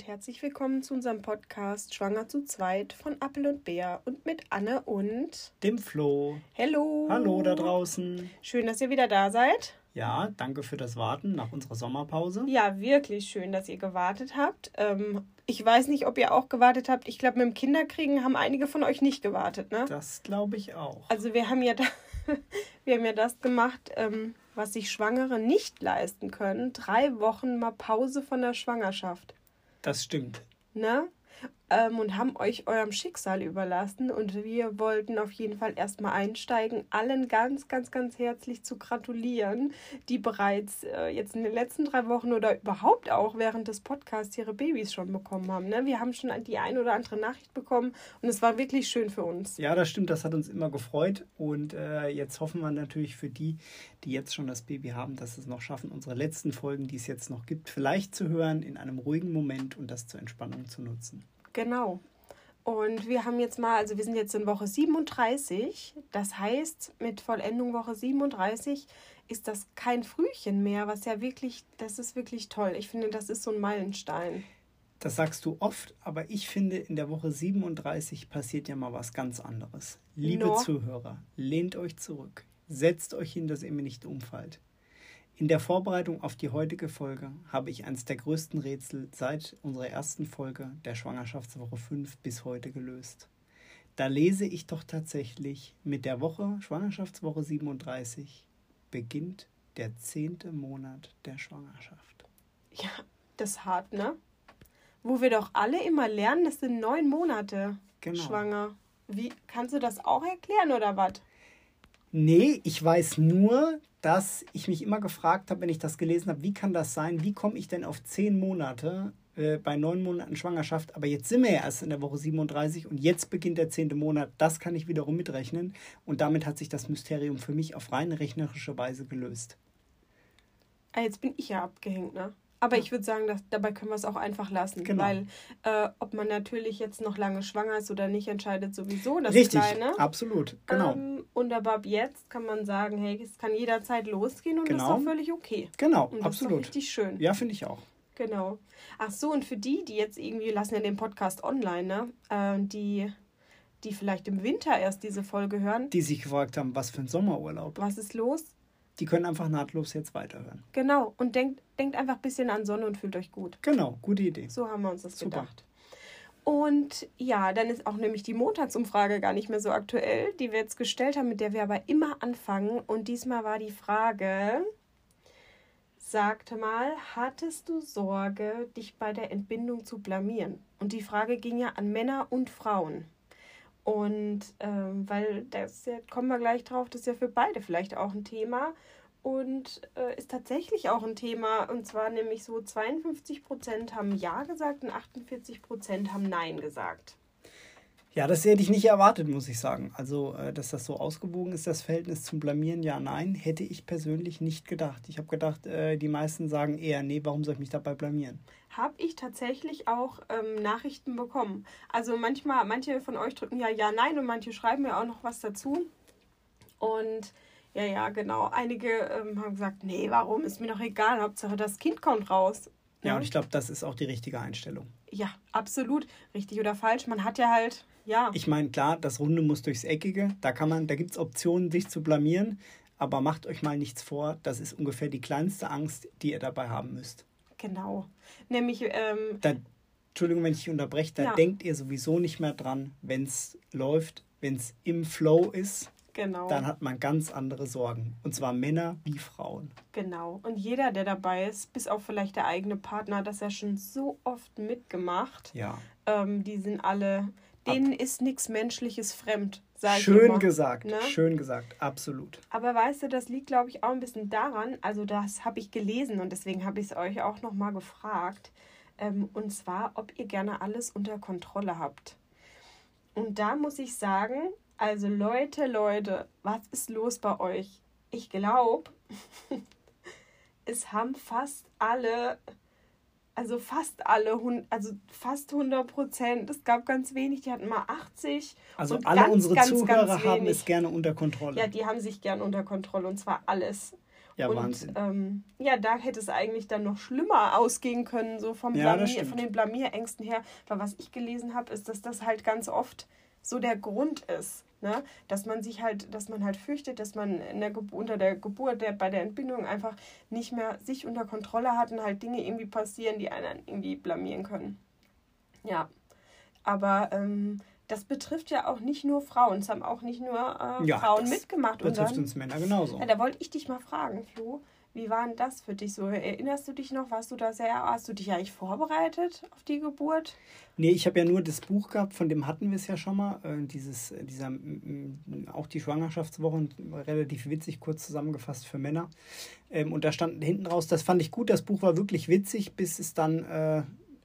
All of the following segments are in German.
damit herzlich willkommen zu unserem Podcast Schwanger zu zweit von Appel und Bär und mit Anne und dem Flo. Hallo. Hallo da draußen. Schön, dass ihr wieder da seid. Ja, danke für das Warten nach unserer Sommerpause. Ja, wirklich schön, dass ihr gewartet habt. Ähm, ich weiß nicht, ob ihr auch gewartet habt. Ich glaube, mit dem Kinderkriegen haben einige von euch nicht gewartet, ne? Das glaube ich auch. Also wir haben ja, da, wir haben ja das gemacht, ähm, was sich Schwangere nicht leisten können. Drei Wochen mal Pause von der Schwangerschaft. Das stimmt. Ne? Ähm, und haben euch eurem Schicksal überlassen. Und wir wollten auf jeden Fall erstmal einsteigen, allen ganz, ganz, ganz herzlich zu gratulieren, die bereits äh, jetzt in den letzten drei Wochen oder überhaupt auch während des Podcasts ihre Babys schon bekommen haben. Ne? Wir haben schon die ein oder andere Nachricht bekommen und es war wirklich schön für uns. Ja, das stimmt, das hat uns immer gefreut. Und äh, jetzt hoffen wir natürlich für die, die jetzt schon das Baby haben, dass es noch schaffen, unsere letzten Folgen, die es jetzt noch gibt, vielleicht zu hören in einem ruhigen Moment und das zur Entspannung zu nutzen. Genau. Und wir haben jetzt mal, also wir sind jetzt in Woche 37. Das heißt, mit Vollendung Woche 37 ist das kein Frühchen mehr, was ja wirklich, das ist wirklich toll. Ich finde, das ist so ein Meilenstein. Das sagst du oft, aber ich finde, in der Woche 37 passiert ja mal was ganz anderes. Liebe no. Zuhörer, lehnt euch zurück. Setzt euch hin, dass ihr mir nicht umfallt. In der Vorbereitung auf die heutige Folge habe ich eines der größten Rätsel seit unserer ersten Folge der Schwangerschaftswoche 5 bis heute gelöst. Da lese ich doch tatsächlich, mit der Woche Schwangerschaftswoche 37 beginnt der zehnte Monat der Schwangerschaft. Ja, das ist hart, ne? Wo wir doch alle immer lernen, das sind neun Monate genau. schwanger. Wie kannst du das auch erklären oder was? Nee, ich weiß nur, dass ich mich immer gefragt habe, wenn ich das gelesen habe, wie kann das sein? Wie komme ich denn auf zehn Monate äh, bei neun Monaten Schwangerschaft? Aber jetzt sind wir ja erst in der Woche 37 und jetzt beginnt der zehnte Monat. Das kann ich wiederum mitrechnen. Und damit hat sich das Mysterium für mich auf rein rechnerische Weise gelöst. Ah, jetzt bin ich ja abgehängt, ne? Aber ja. ich würde sagen, dass, dabei können wir es auch einfach lassen. Genau. Weil äh, ob man natürlich jetzt noch lange schwanger ist oder nicht, entscheidet sowieso das Richtig, Kleine. absolut, genau. Ähm, und aber ab jetzt kann man sagen, hey, es kann jederzeit losgehen und genau. das ist auch völlig okay. Genau, und das absolut. Ist richtig schön. Ja, finde ich auch. Genau. Ach so, und für die, die jetzt irgendwie, lassen ja den Podcast online, ne? Äh, die die vielleicht im Winter erst diese Folge hören. Die sich gefragt haben, was für ein Sommerurlaub. Was ist los? Die können einfach nahtlos jetzt weiterhören. Genau, und denkt, denkt einfach ein bisschen an Sonne und fühlt euch gut. Genau, gute Idee. So haben wir uns das Super. gedacht. Und ja, dann ist auch nämlich die Montagsumfrage gar nicht mehr so aktuell, die wir jetzt gestellt haben, mit der wir aber immer anfangen. Und diesmal war die Frage, sagte mal, hattest du Sorge, dich bei der Entbindung zu blamieren? Und die Frage ging ja an Männer und Frauen. Und ähm, weil das ja, kommen wir gleich drauf, das ist ja für beide vielleicht auch ein Thema und äh, ist tatsächlich auch ein Thema. Und zwar nämlich so 52 Prozent haben Ja gesagt und 48 Prozent haben Nein gesagt. Ja, das hätte ich nicht erwartet, muss ich sagen. Also, äh, dass das so ausgewogen ist, das Verhältnis zum Blamieren, ja, nein, hätte ich persönlich nicht gedacht. Ich habe gedacht, äh, die meisten sagen eher, nee, warum soll ich mich dabei blamieren? Habe ich tatsächlich auch ähm, Nachrichten bekommen. Also manchmal, manche von euch drücken ja ja, nein und manche schreiben mir auch noch was dazu. Und ja, ja, genau. Einige ähm, haben gesagt, nee, warum? Ist mir doch egal. Hauptsache das Kind kommt raus. Ja, und ich glaube, das ist auch die richtige Einstellung. Ja, absolut. Richtig oder falsch. Man hat ja halt ja. Ich meine, klar, das Runde muss durchs Eckige. Da kann man, da gibt es Optionen, sich zu blamieren. Aber macht euch mal nichts vor, das ist ungefähr die kleinste Angst, die ihr dabei haben müsst. Genau. Nämlich. Ähm, da, Entschuldigung, wenn ich unterbreche, da ja. denkt ihr sowieso nicht mehr dran, wenn es läuft, wenn es im Flow ist. Genau. Dann hat man ganz andere Sorgen. Und zwar Männer wie Frauen. Genau. Und jeder, der dabei ist, bis auf vielleicht der eigene Partner, das ja schon so oft mitgemacht. Ja. Ähm, die sind alle denen ist nichts Menschliches fremd, Schön gesagt, ne? schön gesagt, absolut. Aber weißt du, das liegt, glaube ich, auch ein bisschen daran, also das habe ich gelesen und deswegen habe ich es euch auch nochmal gefragt, ähm, und zwar, ob ihr gerne alles unter Kontrolle habt. Und da muss ich sagen, also Leute, Leute, was ist los bei euch? Ich glaube, es haben fast alle also fast alle, also fast 100 Prozent. Es gab ganz wenig, die hatten mal 80. Also alle ganz, unsere ganz, Zuhörer ganz haben es gerne unter Kontrolle. Ja, die haben sich gerne unter Kontrolle und zwar alles. Ja, und, Wahnsinn. Ähm, ja, da hätte es eigentlich dann noch schlimmer ausgehen können, so vom ja, Blamier, von den Blamierängsten her. Weil was ich gelesen habe, ist, dass das halt ganz oft so der Grund ist. Ne? Dass man sich halt, dass man halt fürchtet, dass man in der unter der Geburt, der, bei der Entbindung einfach nicht mehr sich unter Kontrolle hat und halt Dinge irgendwie passieren, die einen irgendwie blamieren können. Ja. Aber ähm, das betrifft ja auch nicht nur Frauen. Es haben auch nicht nur äh, ja, Frauen mitgemacht. Betrifft dann, uns Männer genauso. Ja, da wollte ich dich mal fragen, Flo. Wie war denn das für dich so? Erinnerst du dich noch? Warst du da sehr, hast du dich eigentlich vorbereitet auf die Geburt? Nee, ich habe ja nur das Buch gehabt, von dem hatten wir es ja schon mal. Äh, dieses, dieser, auch die Schwangerschaftswochen, relativ witzig, kurz zusammengefasst für Männer. Ähm, und da stand hinten raus, das fand ich gut, das Buch war wirklich witzig, bis es dann äh,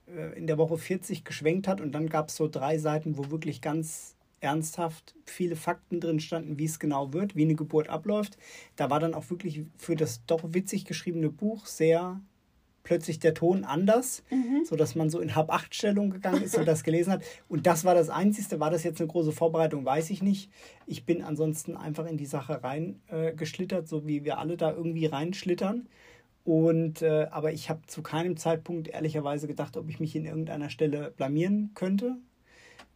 äh, in der Woche 40 geschwenkt hat und dann gab es so drei Seiten, wo wirklich ganz ernsthaft viele Fakten drin standen, wie es genau wird, wie eine Geburt abläuft. Da war dann auch wirklich für das doch witzig geschriebene Buch sehr plötzlich der Ton anders, mhm. sodass man so in Hab-Acht-Stellung gegangen ist und das gelesen hat. Und das war das Einzige. War das jetzt eine große Vorbereitung, weiß ich nicht. Ich bin ansonsten einfach in die Sache reingeschlittert, äh, so wie wir alle da irgendwie reinschlittern. Und äh, aber ich habe zu keinem Zeitpunkt ehrlicherweise gedacht, ob ich mich in irgendeiner Stelle blamieren könnte.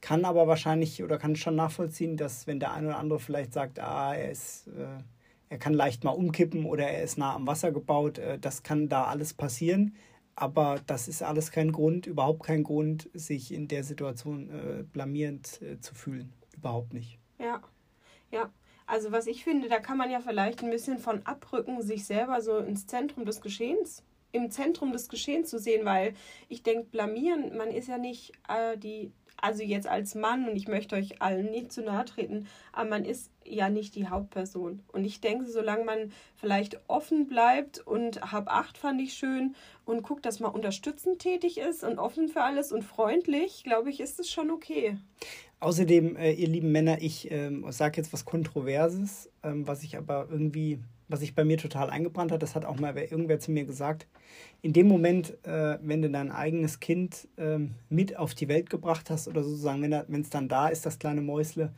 Kann aber wahrscheinlich oder kann schon nachvollziehen, dass wenn der eine oder andere vielleicht sagt, ah, er ist, äh, er kann leicht mal umkippen oder er ist nah am Wasser gebaut, äh, das kann da alles passieren. Aber das ist alles kein Grund, überhaupt kein Grund, sich in der Situation äh, blamierend äh, zu fühlen. Überhaupt nicht. Ja, ja. Also was ich finde, da kann man ja vielleicht ein bisschen von abrücken, sich selber so ins Zentrum des Geschehens, im Zentrum des Geschehens zu sehen, weil ich denke, blamieren, man ist ja nicht äh, die, also jetzt als Mann, und ich möchte euch allen nicht zu nahe treten, aber man ist ja nicht die Hauptperson. Und ich denke, solange man vielleicht offen bleibt und hab acht fand ich schön und guckt, dass man unterstützend tätig ist und offen für alles und freundlich, glaube ich, ist es schon okay. Außerdem, äh, ihr lieben Männer, ich ähm, sage jetzt was Kontroverses, ähm, was ich aber irgendwie, was sich bei mir total eingebrannt hat. Das hat auch mal irgendwer zu mir gesagt. In dem Moment, äh, wenn du dein eigenes Kind ähm, mit auf die Welt gebracht hast oder sozusagen, wenn es dann da ist, das kleine Mäusle,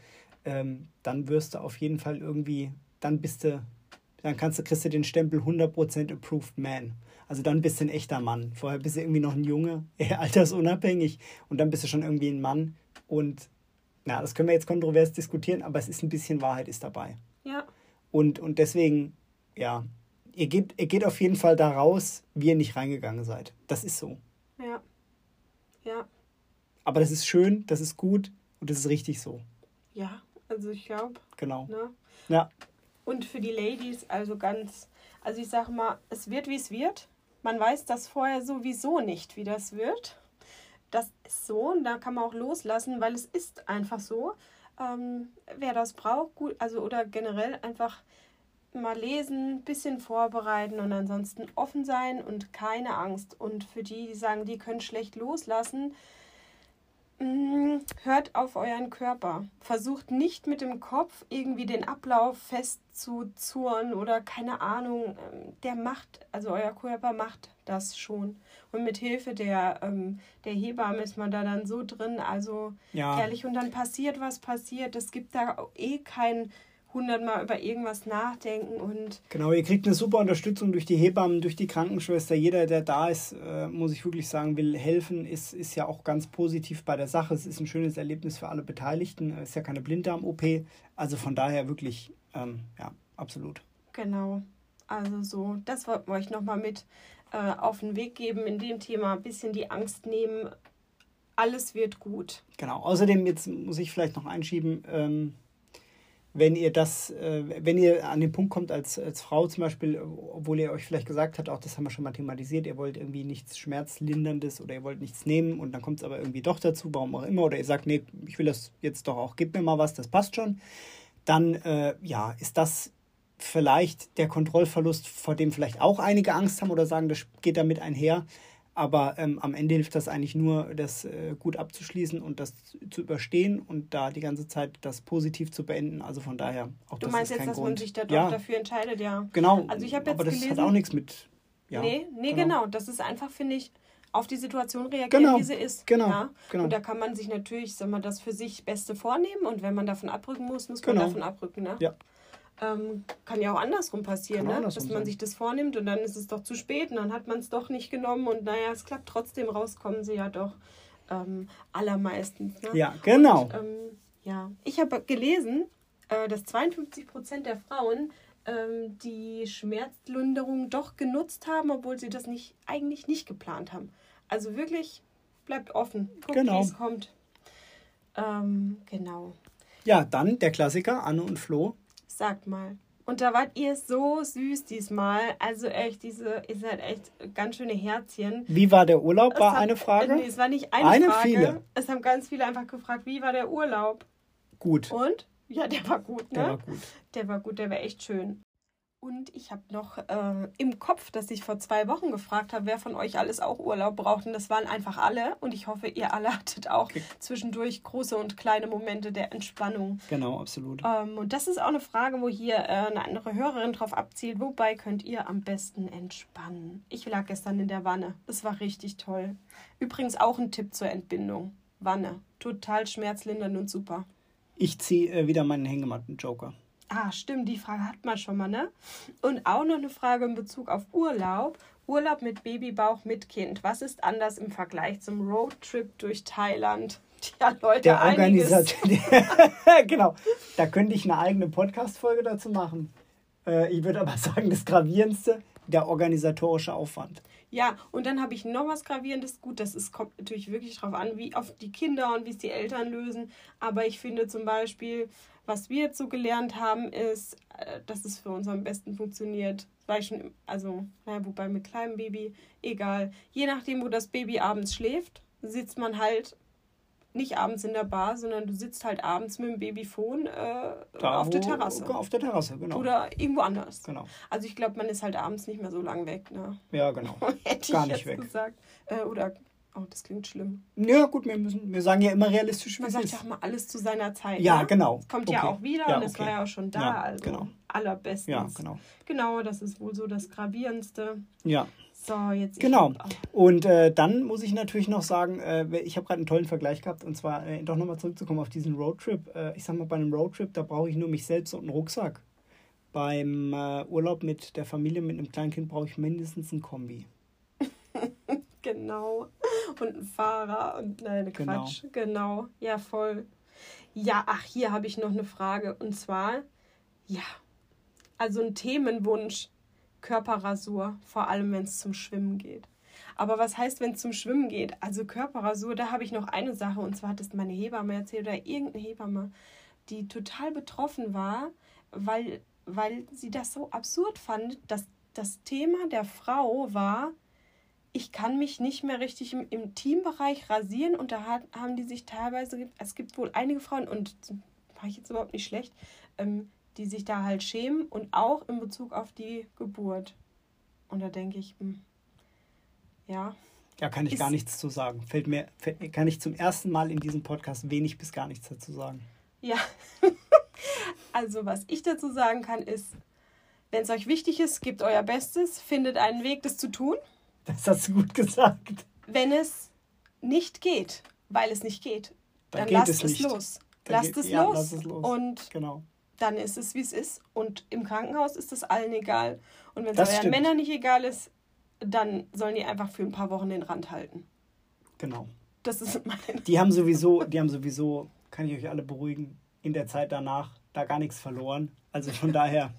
ähm, dann wirst du auf jeden Fall irgendwie, dann bist du, dann kannst du, kriegst du den Stempel 100% Approved Man. Also dann bist du ein echter Mann. Vorher bist du irgendwie noch ein Junge, eher altersunabhängig und dann bist du schon irgendwie ein Mann und na, das können wir jetzt kontrovers diskutieren, aber es ist ein bisschen Wahrheit ist dabei. Ja. Und, und deswegen, ja, ihr geht, ihr geht auf jeden Fall da raus, wie ihr nicht reingegangen seid. Das ist so. Ja. Ja. Aber das ist schön, das ist gut und das ist richtig so. Ja, also ich glaube. Genau. Ne? Ja. Und für die Ladies, also ganz, also ich sage mal, es wird, wie es wird. Man weiß das vorher sowieso nicht, wie das wird das ist so und da kann man auch loslassen, weil es ist einfach so. Ähm, wer das braucht, gut, also oder generell einfach mal lesen, bisschen vorbereiten und ansonsten offen sein und keine Angst. Und für die, die sagen, die können schlecht loslassen, Mm, hört auf euren Körper. Versucht nicht mit dem Kopf irgendwie den Ablauf festzuzurren oder keine Ahnung. Ähm, der macht, also euer Körper macht das schon. Und mit Hilfe der, ähm, der Hebamme ist man da dann so drin. Also ja. ehrlich, und dann passiert, was passiert. Es gibt da eh kein hundertmal über irgendwas nachdenken und. Genau, ihr kriegt eine super Unterstützung durch die Hebammen, durch die Krankenschwester. Jeder, der da ist, äh, muss ich wirklich sagen, will helfen, ist, ist ja auch ganz positiv bei der Sache. Es ist ein schönes Erlebnis für alle Beteiligten. Es ist ja keine Blinddarm-OP. Also von daher wirklich, ähm, ja, absolut. Genau. Also so, das wollten wir euch nochmal mit äh, auf den Weg geben in dem Thema. Ein bisschen die Angst nehmen. Alles wird gut. Genau. Außerdem, jetzt muss ich vielleicht noch einschieben, ähm, wenn ihr das, äh, wenn ihr an den Punkt kommt als, als Frau zum Beispiel, obwohl ihr euch vielleicht gesagt habt, auch das haben wir schon mal thematisiert, ihr wollt irgendwie nichts Schmerzlinderndes oder ihr wollt nichts nehmen und dann kommt es aber irgendwie doch dazu, warum auch immer, oder ihr sagt, nee, ich will das jetzt doch auch, gib mir mal was, das passt schon, dann äh, ja, ist das vielleicht der Kontrollverlust, vor dem vielleicht auch einige Angst haben oder sagen, das geht damit einher. Aber ähm, am Ende hilft das eigentlich nur, das äh, gut abzuschließen und das zu überstehen und da die ganze Zeit das positiv zu beenden. Also von daher auch du das meinst ist jetzt, dass Grund. man sich da ja. dafür entscheidet, ja. Genau. Also ich habe jetzt aber das gelesen, hat auch nichts mit. Ja, nee, nee, genau. genau. Das ist einfach, finde ich, auf die Situation reagieren, genau. wie sie ist. Genau. Ja? genau. Und da kann man sich natürlich, sag mal, das für sich Beste vornehmen und wenn man davon abrücken muss, muss man genau. davon abrücken. Ne? Ja. Ähm, kann ja auch andersrum passieren, ne? andersrum dass man sein. sich das vornimmt und dann ist es doch zu spät und dann hat man es doch nicht genommen und naja, es klappt trotzdem, rauskommen sie ja doch ähm, allermeistens. Ne? Ja, genau. Und, ähm, ja, ich habe gelesen, äh, dass 52 Prozent der Frauen ähm, die Schmerzlinderung doch genutzt haben, obwohl sie das nicht eigentlich nicht geplant haben. Also wirklich bleibt offen. Guckt, Genau. wie es kommt. Ähm, genau. Ja, dann der Klassiker, Anne und Flo. Sagt mal. Und da wart ihr so süß diesmal. Also echt, diese, ihr seid echt ganz schöne Herzchen. Wie war der Urlaub? War hat- eine Frage? Nee, es war nicht eine, Eine, Frage. viele. Es haben ganz viele einfach gefragt, wie war der Urlaub? Gut. Und? Ja, der war gut, ne? Der war gut. Der war gut, der war echt schön. Und ich habe noch äh, im Kopf, dass ich vor zwei Wochen gefragt habe, wer von euch alles auch Urlaub braucht. Und das waren einfach alle. Und ich hoffe, ihr alle hattet auch zwischendurch große und kleine Momente der Entspannung. Genau, absolut. Ähm, und das ist auch eine Frage, wo hier äh, eine andere Hörerin drauf abzielt. Wobei könnt ihr am besten entspannen? Ich lag gestern in der Wanne. Das war richtig toll. Übrigens auch ein Tipp zur Entbindung. Wanne. Total schmerzlindernd und super. Ich ziehe äh, wieder meinen Hängematten-Joker. Ah, stimmt, die Frage hat man schon mal, ne? Und auch noch eine Frage in Bezug auf Urlaub. Urlaub mit Babybauch mit Kind. Was ist anders im Vergleich zum Roadtrip durch Thailand? Tja, Leute, Der. Organisator. genau. Da könnte ich eine eigene Podcast-Folge dazu machen. Äh, ich würde aber sagen, das Gravierendste, der organisatorische Aufwand. Ja, und dann habe ich noch was Gravierendes. Gut, das ist, kommt natürlich wirklich drauf an, wie auf die Kinder und wie es die Eltern lösen. Aber ich finde zum Beispiel, was wir jetzt so gelernt haben, ist, äh, dass es für uns am besten funktioniert. Ich schon, also, naja, wobei mit kleinem Baby, egal. Je nachdem, wo das Baby abends schläft, sitzt man halt nicht abends in der Bar, sondern du sitzt halt abends mit dem Babyphone äh, Da, auf der wo- Terrasse. Auf der Terrasse, genau. Oder irgendwo anders. Genau. Also ich glaube, man ist halt abends nicht mehr so lang weg, ne? Ja, genau. Hätte Gar ich nicht jetzt weg. gesagt. Äh, oder, oh, das klingt schlimm. Ja, gut, wir, müssen, wir sagen ja immer realistisch, wie Man sagt ist. ja auch mal alles zu seiner Zeit. Ja, ne? genau. Es kommt Okay. ja auch wieder Ja, und es okay. war ja auch schon da. Ja, also genau. allerbestens. Ja, genau. Genau, das ist wohl so das Gravierendste. Ja, So, jetzt. genau. Und äh, dann muss ich natürlich noch sagen, äh, ich habe gerade einen tollen Vergleich gehabt und zwar äh, doch nochmal zurückzukommen auf diesen Roadtrip. Äh, ich sag mal, bei einem Roadtrip, da brauche ich nur mich selbst und einen Rucksack. Beim äh, Urlaub mit der Familie, mit einem kleinen Kind, brauche ich mindestens ein Kombi. Genau. Und ein Fahrer und nein, Genau. Quatsch. Genau. Ja, voll. Ja, ach, hier habe ich noch eine Frage. Und zwar, ja, also ein Themenwunsch. Körperrasur, vor allem wenn es zum Schwimmen geht. Aber was heißt, wenn es zum Schwimmen geht? Also Körperrasur, da habe ich noch eine Sache. Und zwar hat es meine Hebamme erzählt oder irgendeine Hebamme, die total betroffen war, weil, weil sie das so absurd fand, dass das Thema der Frau war, ich kann mich nicht mehr richtig im, im Teambereich rasieren und da hat, haben die sich teilweise, es gibt wohl einige Frauen und war ich jetzt überhaupt nicht schlecht, ähm, die sich da halt schämen und auch in Bezug auf die Geburt. Und da denke ich, hm, ja, Ja, kann ich Ist- gar nichts zu sagen. Fällt mir, fällt, kann ich zum ersten Mal in diesem Podcast wenig bis gar nichts dazu sagen. ja. also was ich dazu sagen kann ist, wenn es euch wichtig ist, gebt euer Bestes, findet einen Weg, das zu tun. Das hast du gut gesagt. Wenn es nicht geht, weil es nicht geht, Dann dann, lasst es es, los. Lasst geht- es, ja, los. lass es los. Und Genau. dann ist es, wie es ist. Und im Krankenhaus ist das allen egal. Und wenn es euren stimmt. Männern nicht egal ist, dann sollen die einfach für ein paar Wochen den Rand halten. Genau. Das ist mein. Die haben sowieso, die haben sowieso, kann ich euch alle beruhigen, in der Zeit danach da gar nichts verloren. Also von daher,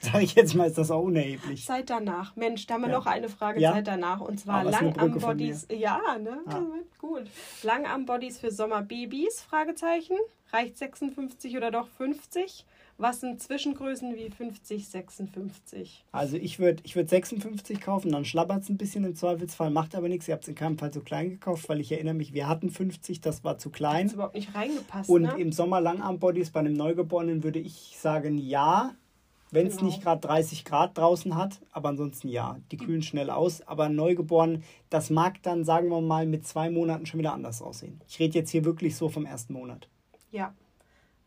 sage ich jetzt mal, ist das auch unerheblich. Zeit danach. Mensch, da haben wir Ja. noch eine Frage. Ja. Zeit danach. Und zwar von Langarm-Bodies. Ja, ne? Ah. Gut. Langarm-Bodies für Sommerbabys? Fragezeichen. Reicht 56 oder doch 50? Was sind Zwischengrößen wie 50, 56? Also ich würde ich würd 56 kaufen, dann schlabbert es ein bisschen im Zweifelsfall, macht aber nichts. Ihr habt es in keinem Fall zu klein gekauft, weil ich erinnere mich, wir hatten 50, das war zu klein. überhaupt nicht reingepasst, Und ne? im Sommer Langarm-Bodies bei einem Neugeborenen würde ich sagen ja, wenn es Genau. nicht gerade 30 Grad draußen hat, aber ansonsten ja. Die kühlen schnell aus, aber ein Neugeborenen, das mag dann, sagen wir mal, mit zwei Monaten schon wieder anders aussehen. Ich rede jetzt hier wirklich so vom ersten Monat. Ja.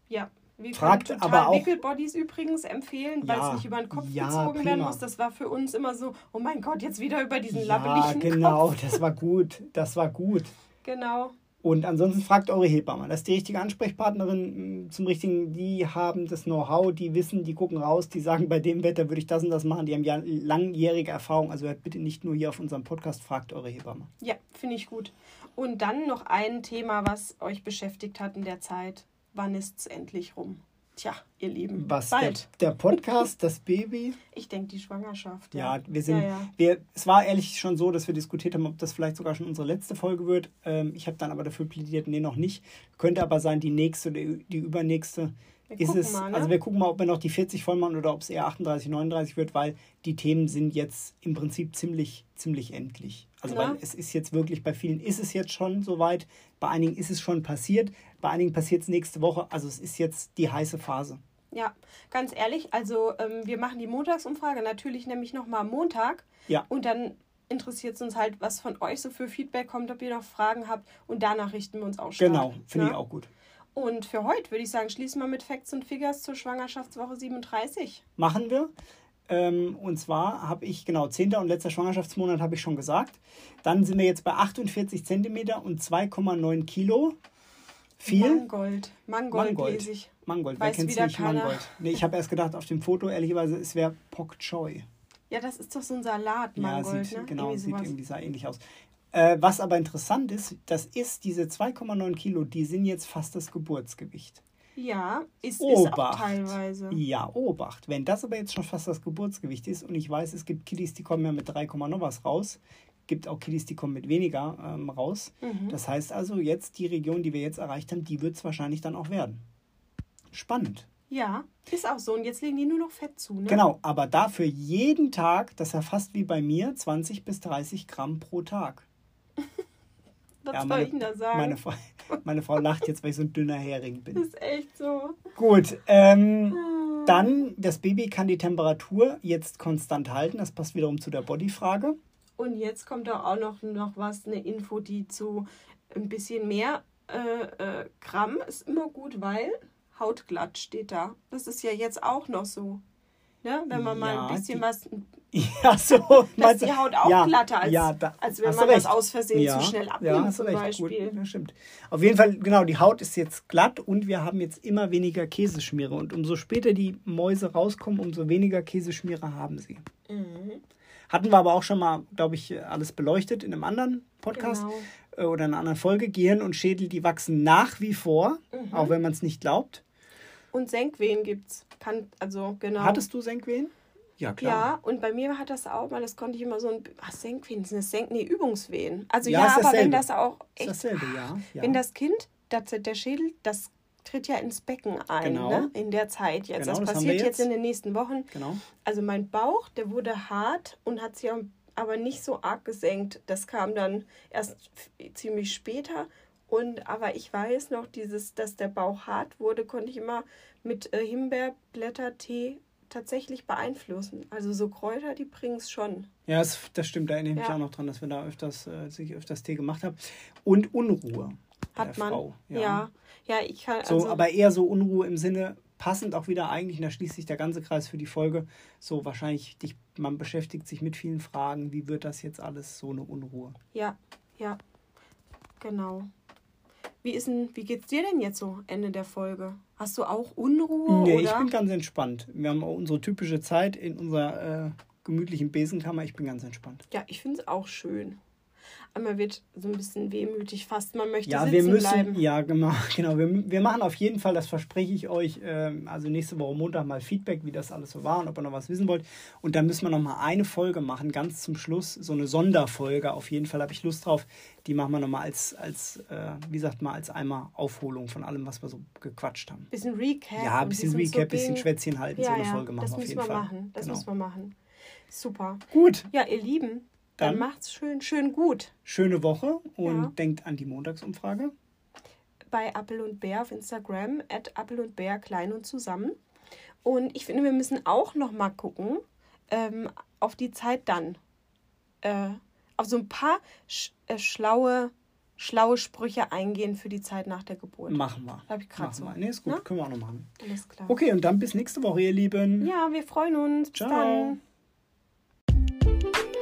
Ja. Wir Fragt können aber total auch- Wickelbodies übrigens empfehlen, weil Ja, es nicht über den Kopf ja, gezogen werden prima. muss. Das war für uns immer so, oh mein Gott, jetzt wieder über diesen Ja, labbeligen genau, Kopf. das war gut, das war gut. Genau. Und ansonsten fragt eure Hebamme. Das ist die richtige Ansprechpartnerin mm, zum richtigen. Die haben das Know-how, die wissen, die gucken raus, die sagen, bei dem Wetter würde ich das und das machen. Die haben ja langjährige Erfahrung. Also hört bitte nicht nur hier auf unserem Podcast, fragt eure Hebamme. Ja, finde ich gut. Und dann noch ein Thema, was euch beschäftigt hat in der Zeit. Wann ist es endlich rum? Tja, ihr Lieben, Was, bald. Der, der Podcast, das Baby? Ich denke, die Schwangerschaft. Ja, ja wir sind. Ja, ja. Wir, es war ehrlich schon so, dass wir diskutiert haben, ob das vielleicht sogar schon unsere letzte Folge wird. Ähm, ich habe dann aber dafür plädiert, nee, noch nicht. Könnte aber sein, die nächste oder die übernächste. Ist es, mal, ne? Also wir gucken mal, ob wir noch die 40 voll machen oder ob es eher 38, 39 wird, weil die Themen sind jetzt im Prinzip ziemlich, ziemlich endlich. Also weil es ist jetzt wirklich, bei vielen ist es jetzt schon soweit, bei einigen ist es schon passiert, bei einigen passiert es nächste Woche. Also es ist jetzt die heiße Phase. Ja, ganz ehrlich, also ähm, wir machen die Montagsumfrage natürlich nämlich nochmal am Montag. Ja. Und dann interessiert es uns halt, was von euch so für Feedback kommt, ob ihr noch Fragen habt. Und danach richten wir uns auch stark. Genau, finde ja? ich auch gut. Und für heute würde ich sagen, schließen wir mit Facts und Figures zur Schwangerschaftswoche 37. Machen wir. Ähm, und zwar habe ich, genau, 10. und letzter Schwangerschaftsmonat habe ich schon gesagt. Dann sind wir jetzt bei 48 cm und 2,9 Kilo. Viel? Mangold. Mangold, Mangold. lese ich. Mangold, Weiß wer kennt nicht keiner. Mangold? Nee, ich habe erst gedacht auf dem Foto, ehrlicherweise, es wäre Pok Choi. Ja, das ist doch so ein Salat, Mangold, ja, sieht, ne? Genau, irgendwie sieht irgendwie sah ähnlich aus. Äh, was aber interessant ist, das ist diese 2,9 Kilo, die sind jetzt fast das Geburtsgewicht. Ja, ist, Obacht. ist auch teilweise. Ja, Obacht. Wenn das aber jetzt schon fast das Geburtsgewicht ist und ich weiß, es gibt Kiddies, die kommen ja mit 3, noch was raus, gibt auch Kiddies, die kommen mit weniger ähm, raus. Mhm. Das heißt also, jetzt die Region, die wir jetzt erreicht haben, die wird es wahrscheinlich dann auch werden. Spannend. Ja, ist auch so. Und jetzt legen die nur noch Fett zu, ne? Genau, aber dafür jeden Tag, das ist ja fast wie bei mir, 20 bis 30 Gramm pro Tag. Was ja, soll meine, ich denn da sagen? Meine Frau, meine Frau lacht jetzt, weil ich so ein dünner Hering bin. Das ist echt so. Gut, ähm, ah. dann das Baby kann die Temperatur jetzt konstant halten. Das passt wiederum zu der Bodyfrage. Und jetzt kommt da auch noch, noch was, eine Info, die zu ein bisschen mehr äh, äh, Gramm ist immer gut, weil Hautglatt steht da. Das ist ja jetzt auch noch so. Ne? Wenn man ja, mal ein bisschen die, was. Ja, so. Dass die Haut auch ja, glatter, als, ja, da, als wenn man das aus Versehen ja, zu schnell abnimmt, ja, zum recht. Beispiel. Gut, ja, stimmt. Auf jeden Fall, genau, die Haut ist jetzt glatt und wir haben jetzt immer weniger Käseschmiere. Und umso später die Mäuse rauskommen, umso weniger Käseschmiere haben sie. Mhm. Hatten wir aber auch schon mal, glaube ich, alles beleuchtet in einem anderen Podcast genau. Äh, oder in einer anderen Folge. Gehirn und Schädel, die wachsen nach wie vor, mhm. auch wenn man es nicht glaubt. Und Senkwehen gibt's. Kann, also, genau. Hattest du Senkwehen? Ja, klar. Ja, und bei mir hat das auch mal, das konnte ich immer so ein. Ach, Senkwehen, sind das Senk, nee, Übungswehen. Also ja, ja aber wenn das auch. Echt, ist dasselbe, ja, ja. Wenn das Kind, das, der Schädel, das tritt ja ins Becken ein, genau. ne? in der Zeit jetzt. Genau, das, das passiert jetzt. jetzt. in den nächsten Wochen. Genau. Also mein Bauch, der wurde hart und hat sich aber nicht so arg gesenkt. Das kam dann erst ziemlich später. Und aber ich weiß noch, dieses, dass der Bauch hart wurde, konnte ich immer mit äh, Himbeerblättertee tatsächlich beeinflussen. Also so Kräuter, die bringen es schon. Ja, das, das, stimmt. Da erinnere ich ja. mich auch noch dran, dass wir da öfters, äh, sich öfters Tee gemacht haben. Und Unruhe. Hat man. Frau. Ja. ja. ja. ich kann. Also so, aber eher so Unruhe im Sinne, passend auch wieder eigentlich, und da schließt sich der ganze Kreis für die Folge, so wahrscheinlich, dich, man beschäftigt sich mit vielen Fragen, wie wird das jetzt alles, so eine Unruhe. Ja, ja, genau. Wie, ist denn, wie geht's dir denn jetzt so Ende der Folge? Hast du auch Unruhe? Nee, oder? ich bin ganz entspannt. Wir haben auch unsere typische Zeit in unserer äh, gemütlichen Besenkammer. Ich bin ganz entspannt. Ja, ich finde es auch schön man wird so ein bisschen wehmütig fast. Man möchte ja, sitzen wir müssen, bleiben. Ja, genau. genau. Wir, wir machen auf jeden Fall, das verspreche ich euch, äh, also nächste Woche Montag mal Feedback, wie das alles so war und ob ihr noch was wissen wollt. Und dann müssen wir noch mal eine Folge machen, ganz zum Schluss, so eine Sonderfolge. Auf jeden Fall habe ich Lust drauf. Die machen wir noch mal als, als äh, wie sagt man, als einmal Aufholung von allem, was wir so gequatscht haben. Bisschen Recap. Ja, ein bisschen Recap, so bisschen Schwätzchen halten, ja, so eine ja, Folge machen wir auf jeden Fall. Machen. Das genau. müssen wir machen. Super. Gut. Ja, ihr Lieben, dann, dann macht's schön, schön gut. Schöne Woche und ja. denkt an die Montagsumfrage. Bei Apple und Bär auf Instagram, at Apple und Bär klein und zusammen. Und ich finde, wir müssen auch noch mal gucken ähm, auf die Zeit dann. Äh, auf so ein paar sch äh, schlaue, schlaue Sprüche eingehen für die Zeit nach der Geburt. Machen wir. Habe ich gerade so. Nee, ist gut. Na? Können wir auch noch machen. Alles klar. Okay, und dann bis nächste Woche, ihr Lieben. Ja, wir freuen uns. Ciao. Bis dann.